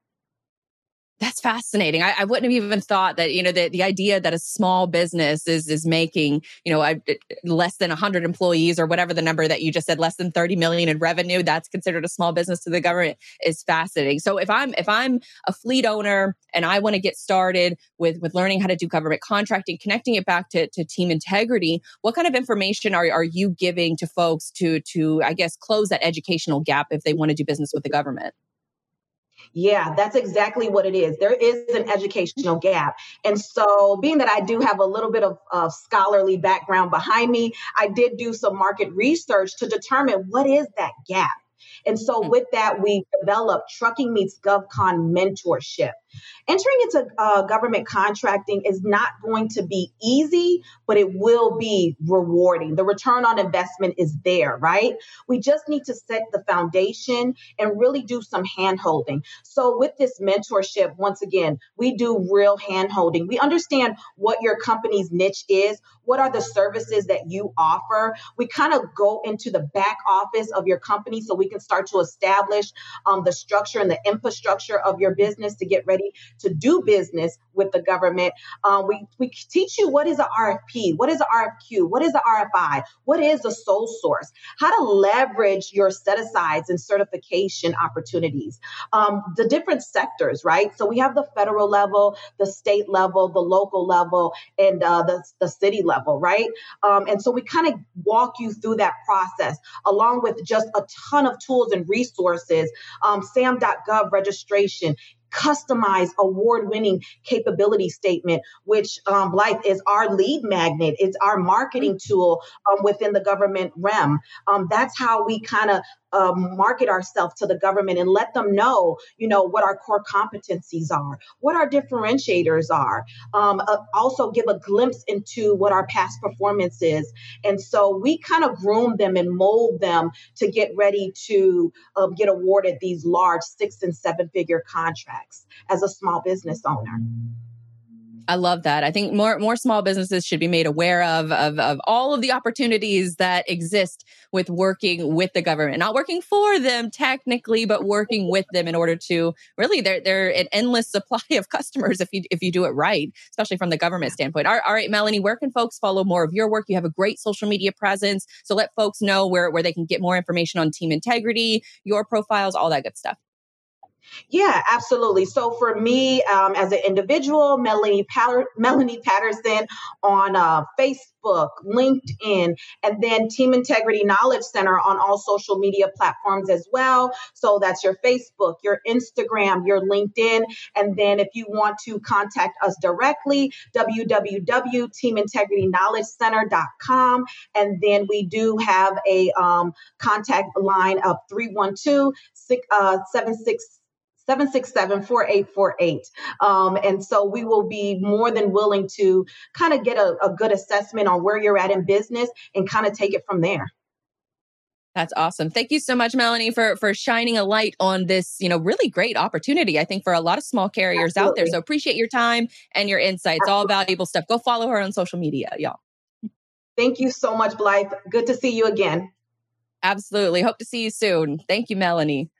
S1: that's fascinating. I, I, wouldn't have even thought that, you know, the, the idea that a small business is is making, you know, I, less than 100 employees or whatever the number that you just said, less than 30 million in revenue, that's considered a small business to the government is fascinating. So if I'm if I'm a fleet owner and I want to get started with with learning how to do government contracting, connecting it back to, to team integrity, what kind of information are, are you giving to folks to to I guess close that educational gap if they want to do business with the government?
S3: Yeah, that's exactly what it is. There is an educational gap. And so, being that I do have a little bit of, of scholarly background behind me, I did do some market research to determine what is that gap. And so, with that, we developed Trucking Meets GovCon mentorship. Entering into uh, government contracting is not going to be easy, but it will be rewarding. The return on investment is there, right? We just need to set the foundation and really do some hand holding. So, with this mentorship, once again, we do real hand holding. We understand what your company's niche is, what are the services that you offer. We kind of go into the back office of your company so we can start to establish um, the structure and the infrastructure of your business to get ready to do business with the government. Um, we, we teach you what is an RFP, what is an RFQ, what is an RFI, what is a sole source, how to leverage your set asides and certification opportunities, um, the different sectors, right? So we have the federal level, the state level, the local level, and uh, the, the city level, right? Um, and so we kind of walk you through that process along with just a ton of tools and resources. Um, SAM.gov registration, customized award winning capability statement, which um, Blythe is our lead magnet. It's our marketing tool um, within the government rem Um, that's how we kind of uh, market ourselves to the government and let them know, you know, what our core competencies are, what our differentiators are. Um, uh, also, give a glimpse into what our past performance is, and so we kind of groom them and mold them to get ready to uh, get awarded these large six and seven figure contracts as a small business owner.
S1: I love that. I think more more small businesses should be made aware of, of of all of the opportunities that exist with working with the government, not working for them technically, but working with them in order to really they're they're an endless supply of customers if you if you do it right, especially from the government standpoint. All, all right, Melanie, where can folks follow more of your work? You have a great social media presence, so let folks know where where they can get more information on team integrity, your profiles, all that good stuff.
S3: Yeah, absolutely. So for me, um, as an individual, Melanie Pat- Melanie Patterson on uh, Facebook, LinkedIn, and then Team Integrity Knowledge Center on all social media platforms as well. So that's your Facebook, your Instagram, your LinkedIn, and then if you want to contact us directly, www.teamintegrityknowledgecenter.com, and then we do have a um, contact line of 312 uh, 76 767 4848. Um, and so we will be more than willing to kind of get a, a good assessment on where you're at in business and kind of take it from there.
S1: That's awesome. Thank you so much, Melanie, for for shining a light on this, you know, really great opportunity. I think for a lot of small carriers Absolutely. out there. So appreciate your time and your insights. Absolutely. All valuable stuff. Go follow her on social media, y'all.
S3: Thank you so much, Blythe. Good to see you again.
S1: Absolutely. Hope to see you soon. Thank you, Melanie.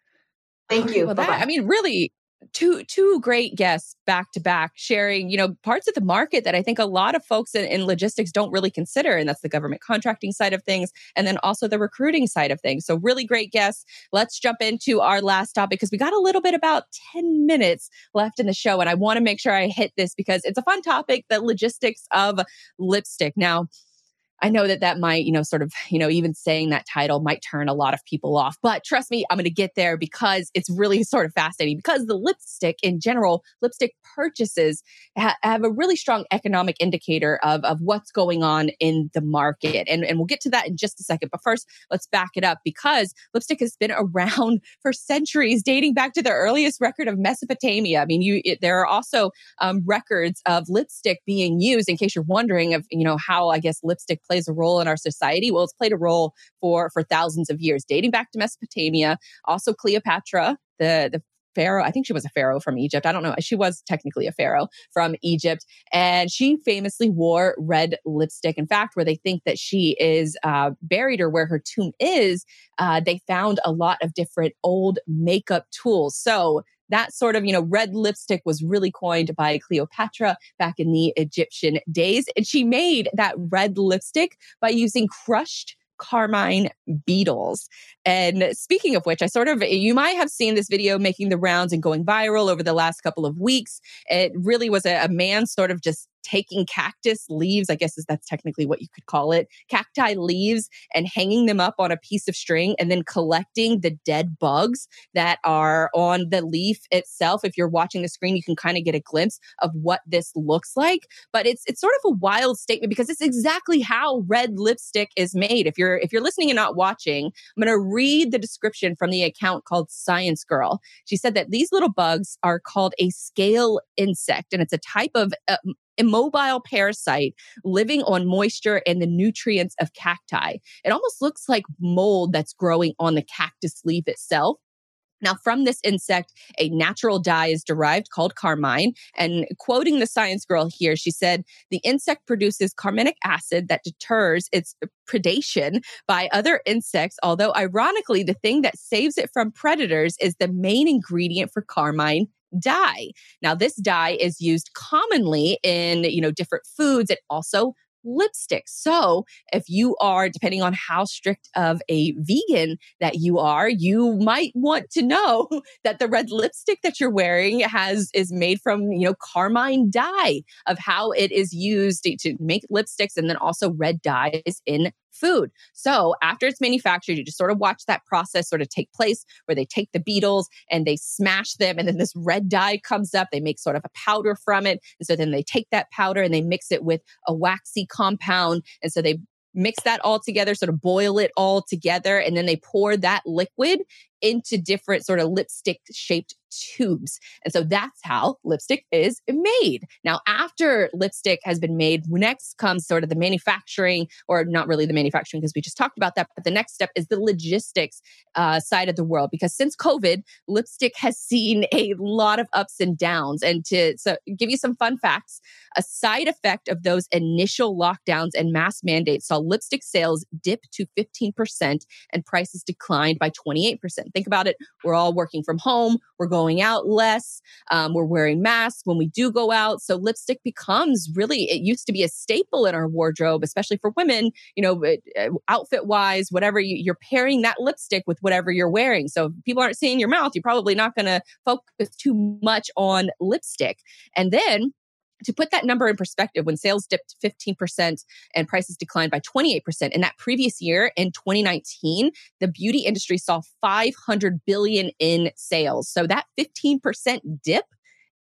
S3: Thank you. Well,
S1: that, I mean, really, two two great guests back to back sharing you know parts of the market that i think a lot of folks in, in, logistics don't really consider and that's the government contracting side of things and then also the recruiting side of things. So really great guests. Let's jump into our last topic because we got a little bit about 10 minutes left in the show and i want to make sure i hit this because it's a fun topic the logistics of lipstick. Now I know that that might, you know, sort of, you know, even saying that title might turn a lot of people off. But trust me, I'm going to get there because it's really sort of fascinating. Because the lipstick in general, lipstick purchases ha- have a really strong economic indicator of, of what's going on in the market. And, and we'll get to that in just a second. But first, let's back it up because lipstick has been around for centuries, dating back to the earliest record of Mesopotamia. I mean, you it, there are also um, records of lipstick being used. In case you're wondering of you know how I guess lipstick plays a role in our society? Well, it's played a role for for thousands of years, dating back to Mesopotamia. Also, Cleopatra, the the pharaoh i think she was a pharaoh from egypt. I don't know. She was technically a pharaoh from egypt. And she famously wore red lipstick. In fact where they think that she is uh, buried or where her tomb is uh, they found a lot of different old makeup tools. So that sort of, you know, red lipstick was really coined by Cleopatra back in the Egyptian days. And she made that red lipstick by using crushed carmine beetles. And speaking of which, I sort of, you might have seen this video making the rounds and going viral over the last couple of weeks. It really was a, a man sort of just taking cactus leaves, I guess is that's technically what you could call it, cacti leaves and hanging them up on a piece of string and then collecting the dead bugs that are on the leaf itself. If you're watching the screen, you can kind of get a glimpse of what this looks like. But it's it's sort of a wild statement because it's exactly how red lipstick is made. If you're if you're listening and not watching, I'm going to read the description from the account called Science Girl. She said that these little bugs are called a scale insect and it's a type of uh, immobile parasite living on moisture and the nutrients of cacti. It almost looks like mold that's growing on the cactus leaf itself. Now, from this insect, a natural dye is derived called carmine. And quoting the science girl here, she said, the insect produces carminic acid that deters its predation by other insects. Although, ironically, the thing that saves it from predators is the main ingredient for carmine dye. Now, this dye is used commonly in, you know, different foods. It also lipstick. So, if you are, depending on how strict of a vegan that you are, you might want to know that the red lipstick that you're wearing has is made from, you know, carmine dye of how it is used to make lipsticks and then also red dyes in food. So after it's manufactured, you just sort of watch that process sort of take place where they take the beetles and they smash them and then this red dye comes up. They make sort of a powder from it. And so then they take that powder and they mix it with a waxy compound. And so they mix that all together, sort of boil it all together, and then they pour that liquid into different sort of lipstick shaped tubes. And so that's how lipstick is made. Now, after lipstick has been made, next comes sort of the manufacturing, or not really the manufacturing, because we just talked about that. But the next step is the logistics uh, side of the world. Because since COVID, lipstick has seen a lot of ups and downs. And to so give you some fun facts, a side effect of those initial lockdowns and mass mandates saw lipstick sales dip to 15% and prices declined by 28%. Think about it. We're all working from home. We're going out less. Um, we're wearing masks when we do go out. So lipstick becomes really, it used to be a staple in our wardrobe, especially for women, you know, uh, outfit wise, whatever you, you're pairing that lipstick with whatever you're wearing. So if people aren't seeing your mouth, you're probably not going to focus too much on lipstick. And then to put that number in perspective, when sales dipped 15% and prices declined by 28%, in that previous year in 2019, the beauty industry saw 500 billion in sales. So that 15% dip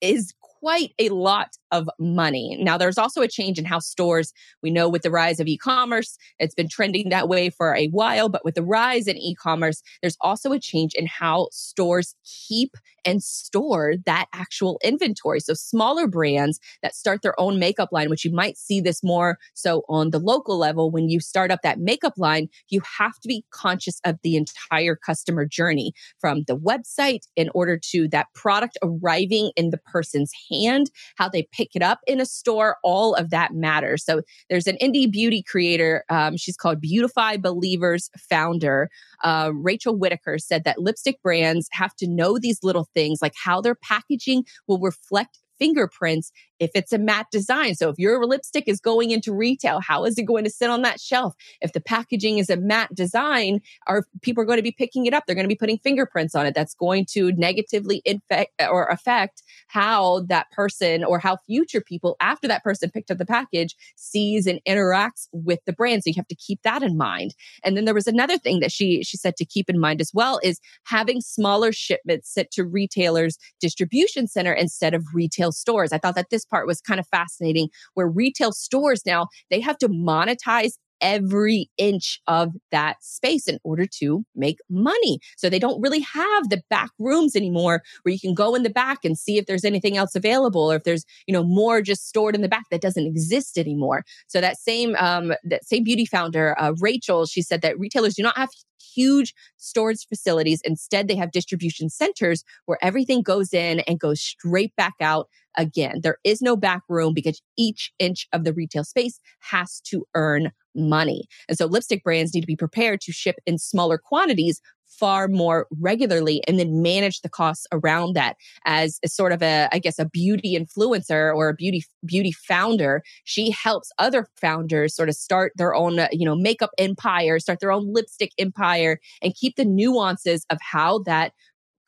S1: is quite a lot of money. Now, there's also a change in how stores, we know with the rise of e commerce, it's been trending that way for a while, but with the rise in e commerce, there's also a change in how stores keep and store that actual inventory. So, smaller brands that start their own makeup line, which you might see this more so on the local level, when you start up that makeup line, you have to be conscious of the entire customer journey from the website in order to that product arriving in the person's hand, how they pick it up in a store, all of that matters. So there's an indie beauty creator. Um, she's called Beautify Believers founder. Uh, Rachel Whitaker said that lipstick brands have to know these little things like how their packaging will reflect fingerprints if it's a matte design. So if your lipstick is going into retail, how is it going to sit on that shelf? If the packaging is a matte design, are people going to be picking it up? They're going to be putting fingerprints on it. That's going to negatively infect or affect how that person or how future people after that person picked up the package sees and interacts with the brand. So you have to keep that in mind. And then there was another thing that she she said to keep in mind as well is having smaller shipments sent to retailers distribution center instead of retail stores. I thought that this part was kind of fascinating where retail stores now they have to monetize every inch of that space in order to make money. So they don't really have the back rooms anymore where you can go in the back and see if there's anything else available or if there's, you know, more just stored in the back that doesn't exist anymore. So that same um that same beauty founder, uh, Rachel, she said that retailers do not have huge storage facilities. Instead, they have distribution centers where everything goes in and goes straight back out again. There is no back room because each inch of the retail space has to earn money. And so lipstick brands need to be prepared to ship in smaller quantities far more regularly and then manage the costs around that as a sort of a i guess a beauty influencer or a beauty beauty founder she helps other founders sort of start their own uh, you know makeup empire start their own lipstick empire and keep the nuances of how that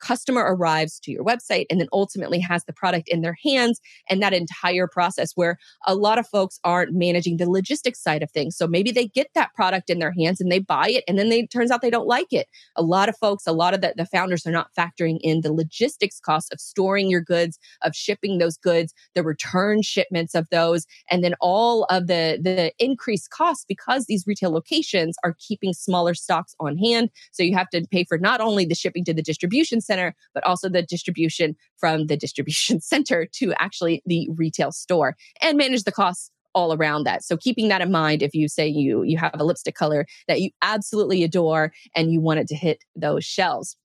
S1: customer arrives to your website and then ultimately has the product in their hands and that entire process where a lot of folks aren't managing the logistics side of things. So maybe they get that product in their hands and they buy it and then they turns out they don't like it. A lot of folks, a lot of the, the founders are not factoring in the logistics costs of storing your goods, of shipping those goods, the return shipments of those, and then all of the the increased costs because these retail locations are keeping smaller stocks on hand. So you have to pay for not only the shipping to the distribution center, but also the distribution from the distribution center to actually the retail store and manage the costs all around that. So keeping that in mind if you say you you have a lipstick color that you absolutely adore and you want it to hit those shelves.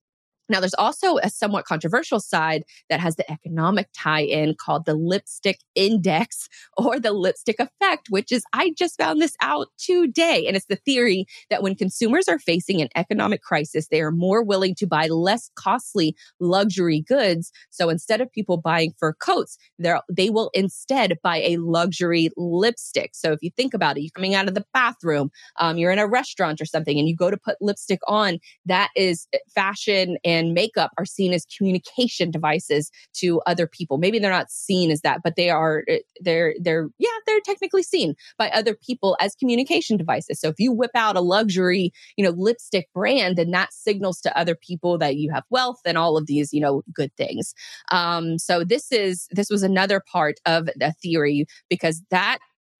S1: Now, there's also a somewhat controversial side that has the economic tie in called the lipstick index or the lipstick effect, which is, I just found this out today. And it's the theory that when consumers are facing an economic crisis, they are more willing to buy less costly luxury goods. So instead of people buying fur coats, they will instead buy a luxury lipstick. So if you think about it, you're coming out of the bathroom, um, you're in a restaurant or something, and you go to put lipstick on, that is eh, fashion and and makeup are seen as communication devices to other people. Maybe they're not seen as that, but they are eh, they're they're yeah, they're technically seen by other people as communication devices. So if you whip out a luxury, you know, lipstick brand, then that signals to other people that you have wealth and all of these, you know, good things. Um, so this is this was another part of the theory because that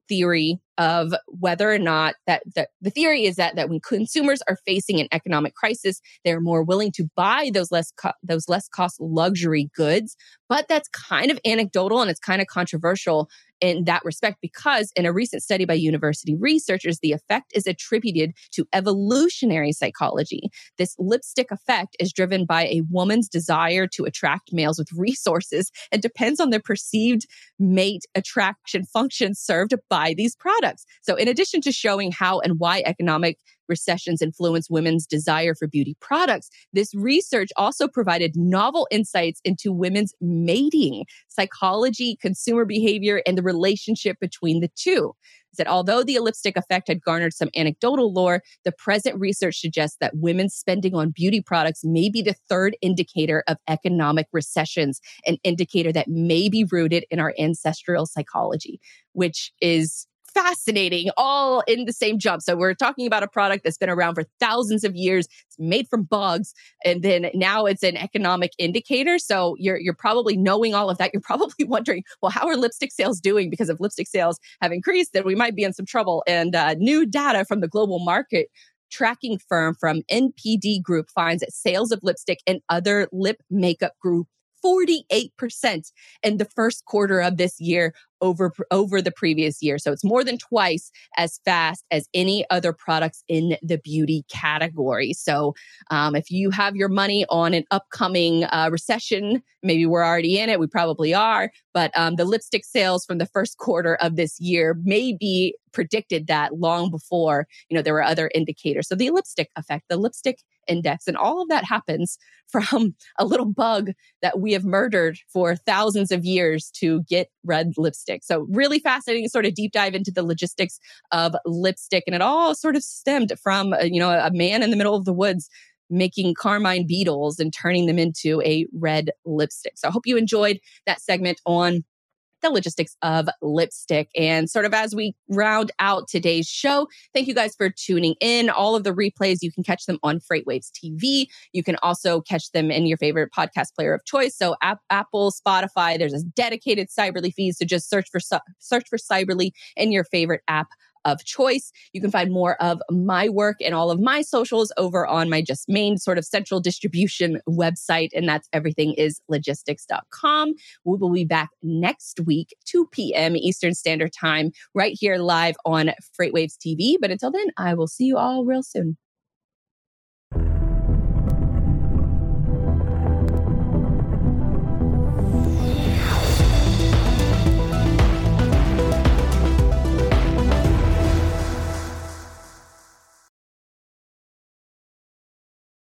S1: theory of whether or not that, that the theory is that that when consumers are facing an economic crisis, they're more willing to buy those less co- those less cost luxury goods. But that's kind of anecdotal and it's kind of controversial in that respect because in a recent study by university researchers, the effect is attributed to evolutionary psychology. This lipstick effect is driven by a woman's desire to attract males with resources and depends on the perceived mate attraction function served by these products. So, in addition to showing how and why economic recessions influence women's desire for beauty products, this research also provided novel insights into women's mating, psychology, consumer behavior, and the relationship between the two. That although the lipstick effect had garnered some anecdotal lore, the present research suggests that women's spending on beauty products may be the third indicator of economic recessions, an indicator that may be rooted in our ancestral psychology, which is fascinating all in the same jump. So we're talking about a product that's been around for thousands of years. It's made from bugs. And then now it's an economic indicator. So you're, you're probably knowing all of that. You're probably wondering, well, how are lipstick sales doing? Because if lipstick sales have increased, then we might be in some trouble. And uh, new data from the global market tracking firm from NPD Group finds that sales of lipstick and other lip makeup grew 48% in the first quarter of this year over over the previous year. So it's more than twice as fast as any other products in the beauty category. So um, if you have your money on an upcoming uh, recession, maybe we're already in it. We probably are, but um, the lipstick sales from the first quarter of this year may be predicted that long before you know there were other indicators. So the lipstick effect, the lipstick index. And all of that happens from a little bug that we have murdered for thousands of years to get red lipstick. So, really fascinating sort of deep dive into the logistics of lipstick. And it all sort of stemmed from, uh, you know, a man in the middle of the woods making carmine beetles and turning them into a red lipstick. So I hope you enjoyed that segment on the logistics of lipstick. And sort of as we round out today's show, thank you guys for tuning in. All of the replays, you can catch them on FreightWaves TV. You can also catch them in your favorite podcast player of choice. So App, Apple, Spotify, there's a dedicated Cyberly feed. So just search for, search for Cyberly in your favorite app of choice. You can find more of my work and all of my socials over on my just main sort of central distribution website. And that's everythingislogistics.com. We will be back next week, 2 p.m. Eastern Standard Time, right here live on FreightWaves TV. But until then, I will see you all real soon.